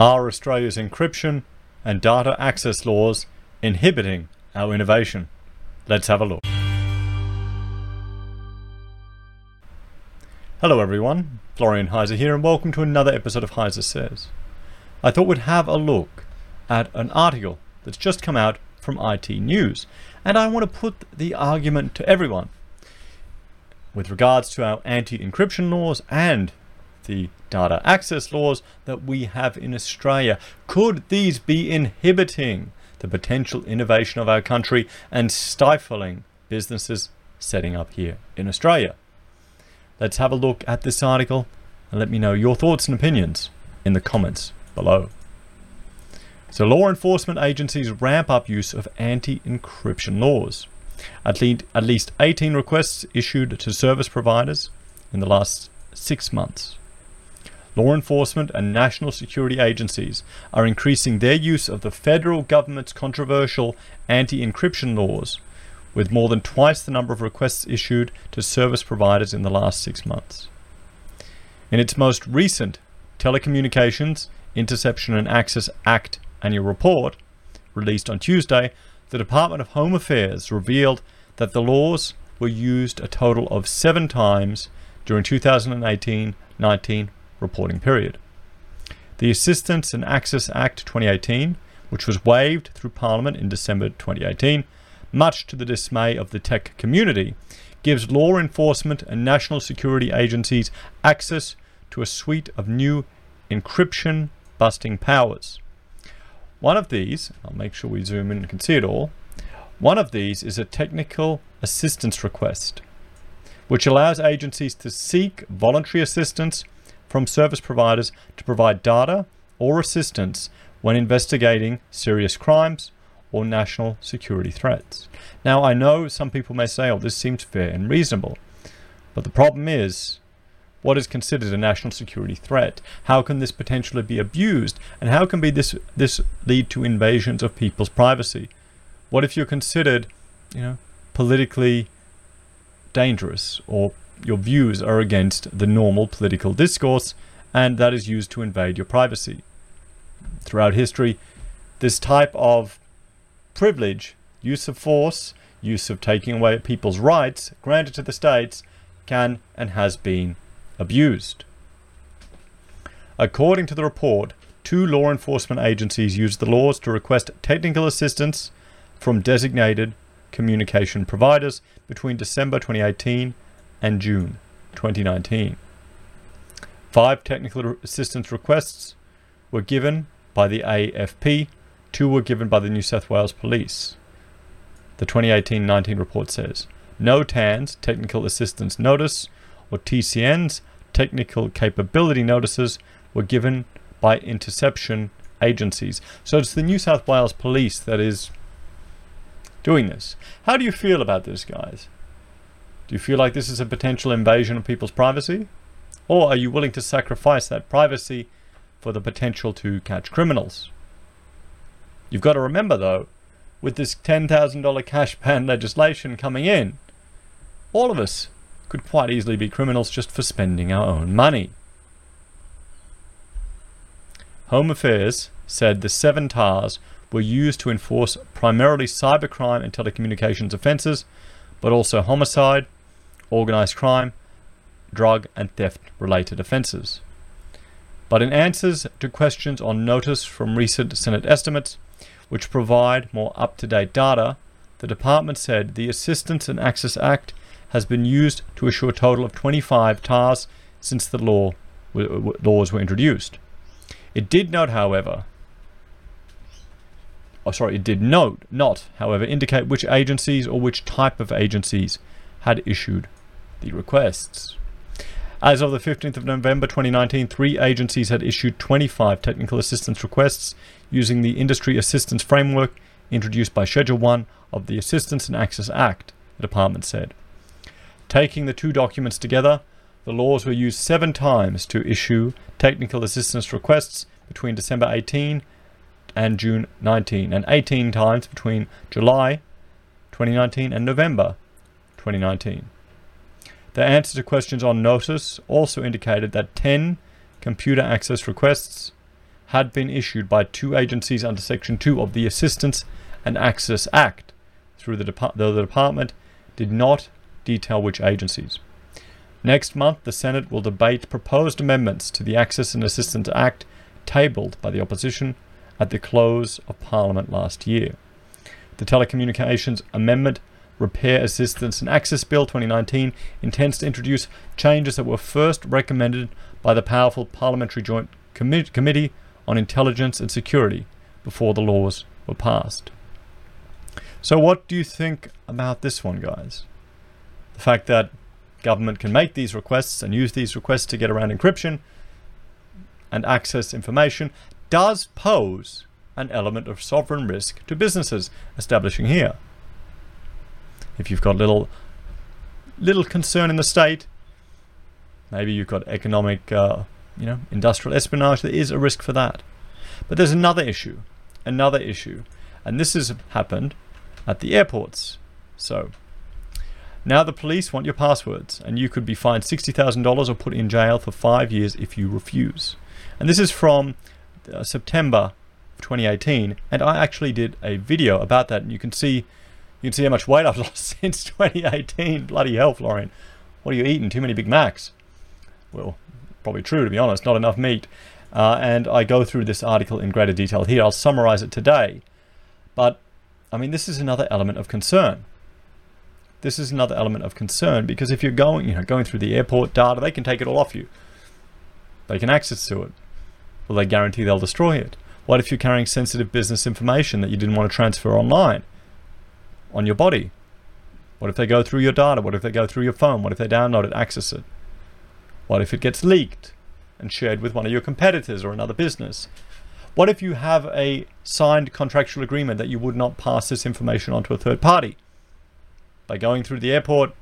Are Australia's encryption and data access laws inhibiting our innovation? Let's have a look. Hello everyone, Florian Heiser here and welcome to another episode of Heiser Says. I thought we'd have a look at an article that's just come out from IT News and I want to put the argument to everyone with regards to our anti-encryption laws and the data access laws that we have in Australia. Could these be inhibiting the potential innovation of our country and stifling businesses setting up here in Australia? Let's have a look at this article and let me know your thoughts and opinions in the comments below. So law enforcement agencies ramp up use of anti-encryption laws. At least, at least 18 requests issued to service providers in the last six months. Law enforcement and national security agencies are increasing their use of the federal government's controversial anti-encryption laws, with more than twice the number of requests issued to service providers in the last six months. In its most recent Telecommunications, Interception and Access Act annual report, released on Tuesday, the Department of Home Affairs revealed that the laws were used a total of seven times during 2018-19 reporting period. The Assistance and Access Act 2018, which was waved through Parliament in December 2018, much to the dismay of the tech community, gives law enforcement and national security agencies access to a suite of new encryption busting powers. One of these, I'll make sure we zoom in and can see it all. One of these is a technical assistance request, which allows agencies to seek voluntary assistance from service providers to provide data or assistance when investigating serious crimes or national security threats. Now, I know some people may say, oh, this seems fair and reasonable. But the problem is, what is considered a national security threat? How can this potentially be abused? And how can be this this lead to invasions of people's privacy? What if you're considered, you know, politically dangerous or your views are against the normal political discourse and that is used to invade your privacy? Throughout history, this type of privilege, use of force, use of taking away people's rights granted to the states can and has been abused. According to the report, two law enforcement agencies used the laws to request technical assistance from designated communication providers between December 2018 and June 2019. Five technical assistance requests were given by the AFP, two were given by the New South Wales Police. The 2018 19 report says no TANs, Technical Assistance Notice, or TCNs, technical capability notices, were given by interception agencies. So it's the New South Wales Police that is doing this. How do you feel about this, guys? Do you feel like this is a potential invasion of people's privacy? Or are you willing to sacrifice that privacy for the potential to catch criminals? You've got to remember, though, with this $10,000 cash ban legislation coming in, all of us could quite easily be criminals just for spending our own money. Home Affairs said the seven TARs were used to enforce primarily cybercrime and telecommunications offences, but also homicide, organised crime, drug and theft related offences. But in answers to questions on notice from recent Senate estimates, which provide more up to date data, the department said the Assistance and Access Act has been used to issue a total of 25 TARs since the law laws were introduced. It did note, however, oh sorry, it did note not, however, indicate which agencies or which type of agencies had issued the requests. As of the 15th of November 2019, three agencies had issued 25 technical assistance requests using the Industry Assistance Framework introduced by Schedule 1 of the Assistance and Access Act, the department said. Taking the two documents together, the laws were used seven times to issue technical assistance requests between December 18 and June 19, and 18 times between July 2019 and November 2019. The answer to questions on notice also indicated that 10 computer access requests had been issued by two agencies under Section 2 of the Assistance and Access Act, through the, Depart- the department did not detail which agencies. Next month, the Senate will debate proposed amendments to the Access and Assistance Act tabled by the opposition at the close of Parliament last year. The Telecommunications Amendment Repair Assistance and Access Bill 2019 intends to introduce changes that were first recommended by the powerful Parliamentary Joint Commi- Committee on Intelligence and Security before the laws were passed. So, what do you think about this one, guys? The fact that government can make these requests and use these requests to get around encryption and access information does pose an element of sovereign risk to businesses establishing here. If you've got little little concern in the state, maybe you've got economic, uh, you know, industrial espionage. There is a risk for that. But there's another issue, another issue, and this has happened at the airports. So now the police want your passwords, and you could be fined $60,000 or put in jail for five years if you refuse. And this is from uh, September 2018, and I actually did a video about that, and you can see you can see how much weight I've lost since 2018. Bloody hell, Florian. What are you eating? Too many Big Macs? Well, probably true, to be honest. Not enough meat. Uh, and I go through this article in greater detail here. I'll summarize it today. But, I mean, this is another element of concern. This is another element of concern because if you're going, you know, going through the airport data, they can take it all off you. They can access to it. Will they guarantee they'll destroy it? What if you're carrying sensitive business information that you didn't want to transfer online? On your body? What if they go through your data? What if they go through your phone? What if they download it, access it? What if it gets leaked and shared with one of your competitors or another business? What if you have a signed contractual agreement that you would not pass this information on to a third party? By going through the airport,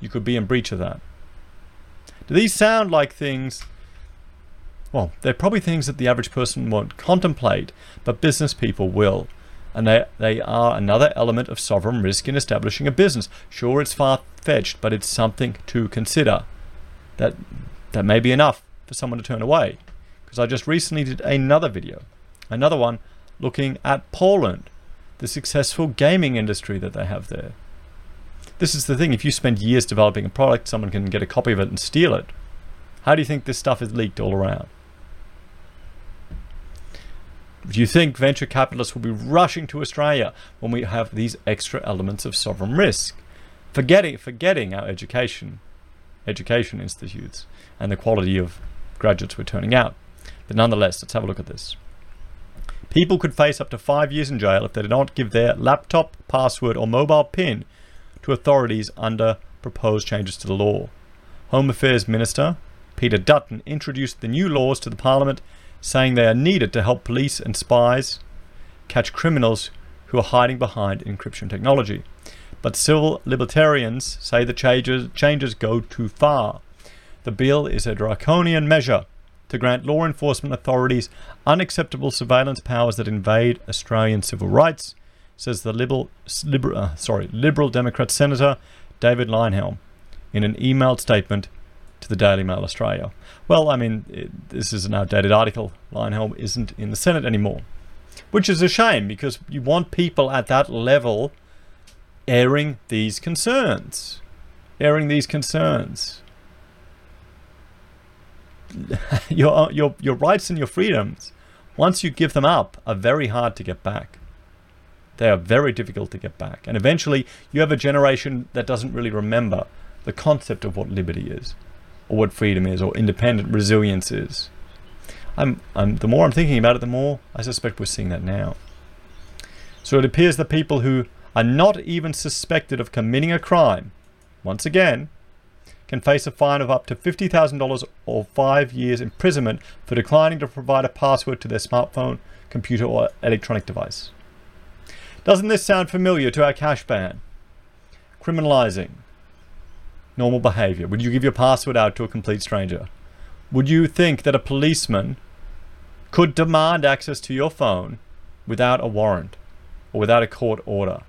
you could be in breach of that. Do these sound like things? Well, they're probably things that the average person won't contemplate, but business people will and they, they are another element of sovereign risk in establishing a business. Sure, it's far fetched, but it's something to consider. That, that may be enough for someone to turn away. Because I just recently did another video, another one looking at Poland, the successful gaming industry that they have there. This is the thing if you spend years developing a product, someone can get a copy of it and steal it. How do you think this stuff is leaked all around? Do you think venture capitalists will be rushing to Australia when we have these extra elements of sovereign risk? Forgetting, forgetting our education, education institutes, and the quality of graduates we're turning out. But nonetheless, let's have a look at this. People could face up to five years in jail if they did not give their laptop, password, or mobile PIN to authorities under proposed changes to the law. Home Affairs Minister Peter Dutton introduced the new laws to the Parliament saying they are needed to help police and spies catch criminals who are hiding behind encryption technology. But civil libertarians say the changes, changes go too far. The bill is a draconian measure to grant law enforcement authorities unacceptable surveillance powers that invade Australian civil rights, says the liberal, liberal, uh, sorry, liberal Democrat Senator David Leyonhjelm in an emailed statement to the Daily Mail Australia. Well, I mean, it, this is an outdated article. Leyonhjelm isn't in the Senate anymore, which is a shame because you want people at that level airing these concerns. Airing these concerns. your, your, your rights and your freedoms, once you give them up, are very hard to get back. They are very difficult to get back. And eventually, you have a generation that doesn't really remember the concept of what liberty is or what freedom is, or independent resilience is. I'm, I'm, the more I'm thinking about it, the more I suspect we're seeing that now. So it appears that people who are not even suspected of committing a crime, once again, can face a fine of up to $50,000 or five years imprisonment for declining to provide a password to their smartphone, computer, or electronic device. Doesn't this sound familiar to our cash ban? Criminalizing normal behavior? Would you give your password out to a complete stranger? Would you think that a policeman could demand access to your phone without a warrant or without a court order?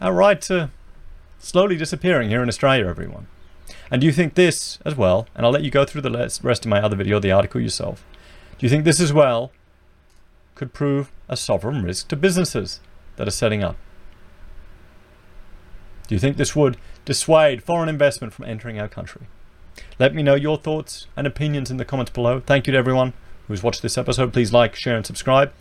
Our rights are slowly disappearing here in Australia, everyone. And do you think this as well, and I'll let you go through the rest of my other video, the article yourself, Do you think this as well could prove a sovereign risk to businesses that are setting up? Do you think this would dissuade foreign investment from entering our country? Let me know your thoughts and opinions in the comments below. Thank you to everyone who's watched this episode. Please like, share, and subscribe.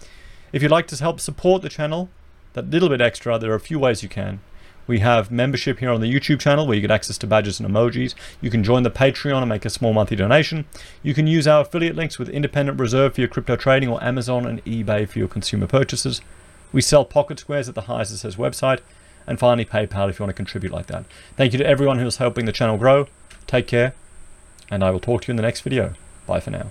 If you'd like to help support the channel, that little bit extra, there are a few ways you can. We have membership here on the YouTube channel where you get access to badges and emojis. You can join the Patreon and make a small monthly donation. You can use our affiliate links with Independent Reserve for your crypto trading or Amazon and eBay for your consumer purchases. We sell pocket squares at the Heise Says website. And finally, PayPal if you want to contribute like that. Thank you to everyone who's helping the channel grow. Take care, and I will talk to you in the next video. Bye for now.